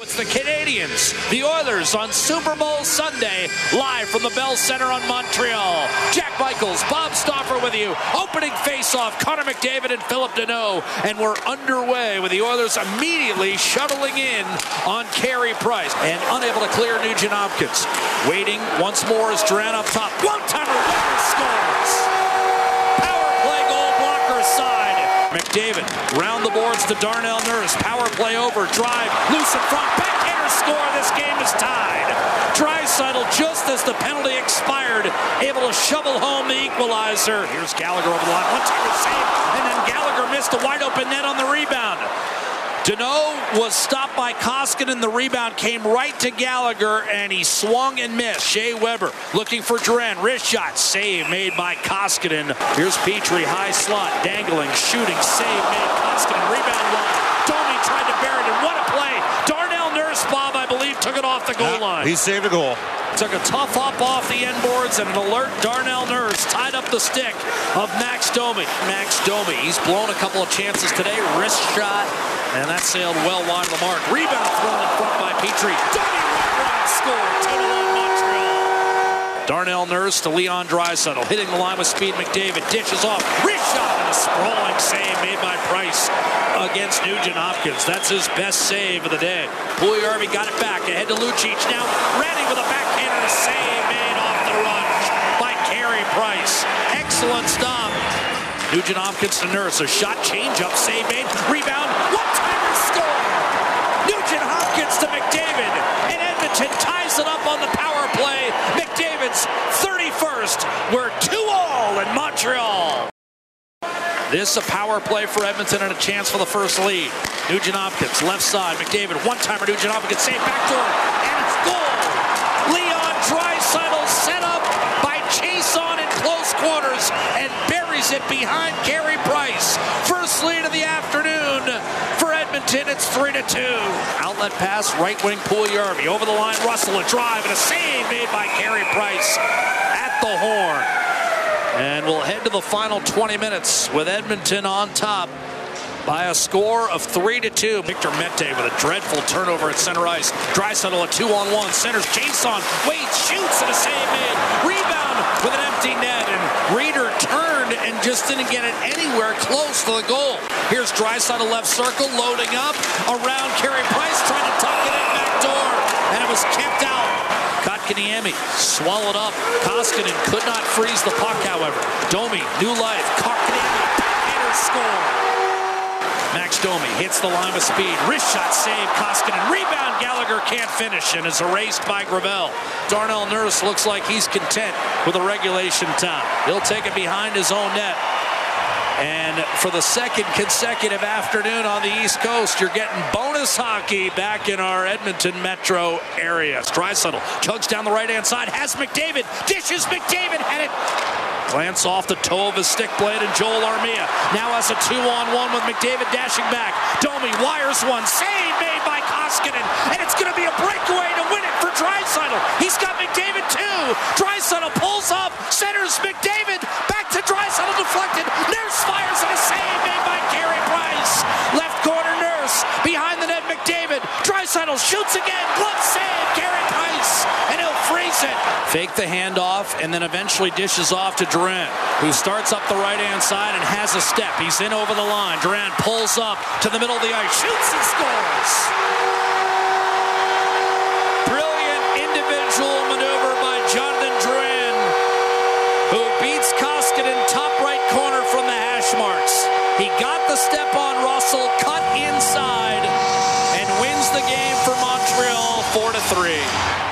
It's the Canadiens, the Oilers on Super Bowl Sunday, live from the Bell Center on Montreal. Jack Michaels, Bob Stauffer with you. Opening face-off, Connor McDavid and Phillip Danault. And we're underway with the Oilers immediately shuttling in on Carey Price. And unable to clear Nugent Hopkins. Waiting once more is Drouin up top. One-timer, Weber scores! Power play goal blocker side. McDavid round the boards to Darnell Nurse. Power play over. Drive. Loose in front. Backhander score. This game is tied. Draisaitl just as the penalty expired. Able to shovel home the equalizer. Here's Gallagher over the line. One timer save. And then Gallagher missed a wide open net on the rebound. Danault was stopped by Koskinen. The rebound came right to Gallagher, and he swung and missed. Shea Weber looking for Drouin. Wrist shot. Save made by Koskinen. Here's Petry. High slot. Dangling. Shooting. Save made. Koskinen. Rebound one. Domi tried to bury it, and what a play. Darnell Nurse, Bob, I believe, took it off the goal line. He saved a goal. Took a tough hop off the end boards and an alert Darnell Nurse tied up the stick of Max Domi. Max Domi, he's blown a couple of chances today. Wrist shot, and that sailed well wide of the mark. Rebound thrown in front by Petry. Domi score. 2 Montreal. Darnell Nurse to Leon Draisaitl. Hitting the line with speed. McDavid dishes off. Wrist shot and a sprawling save made by Price against Nugent Hopkins. That's his best save of the day. Puljujarvi got it back. Ahead to Lucic. Now ready with a backhander. A save made off the run by Carey Price. Excellent stop. Nugent Hopkins to Nurse. A shot change up. Save made. Rebound. One timer score. Nugent Hopkins to McDavid. And Edmonton ties it up on the power play. McDavid's 31st. We're 2 all in Montreal. This a power play for Edmonton and a chance for the first lead. Nugent Hopkins, left side. McDavid, one-timer. Nugent Hopkins, save back backdoor, and it's goal. Leon Draisaitl set up by Chiasson in close quarters and buries it behind Carey Price. First lead of the afternoon for Edmonton. It's three to two. Outlet pass, right wing Puljujarvi over the line. Russell a drive and a save made by Carey Price at the horn. And we'll head to the final 20 minutes with Edmonton on top by a score of 3 to 2. Victor Mete with a dreadful turnover at center ice. Draisaitl a 2 on 1. Centers Jason Wade shoots and a save made. Rebound with an empty net. And Rieder turned and just didn't get it anywhere close to the goal. Here's Draisaitl left circle loading up around Carey Price trying to tuck it in back door. And it was kept out. Kotkaniemi swallowed up. Koskinen could not freeze the puck, however. Domi, new life. Kotkaniemi, backhander score. Max Domi hits the line with speed. Wrist shot save. Koskinen rebound. Gallagher can't finish and is erased by Gravel. Darnell Nurse looks like he's content with a regulation time. He'll take it behind his own net. And for the second consecutive afternoon on the East Coast, you're getting bonus hockey back in our Edmonton metro area. Draisaitl chugs down the right-hand side, has McDavid, dishes McDavid, and it glance off the toe of his stick blade, and Joel Armia now has a two-on-one with McDavid dashing back. Domi wires one, save made by Koskinen, and it's going to be a breakaway to win it for Draisaitl. He's got McDavid too. Draisaitl pulls up, centers McDavid, back to Draisaitl deflected. Draisaitl shoots again, glove save, Carey Price, and he'll freeze it. Fake the handoff and then eventually dishes off to Drouin, who starts up the right-hand side and has a step. He's in over the line. Drouin pulls up to the middle of the ice, shoots and scores. Brilliant individual maneuver by Jonathan Drouin, who beats Koskinen top right corner from the hash marks. He got the step on Russell, cut inside, and wins the game for Montreal 4 to 3.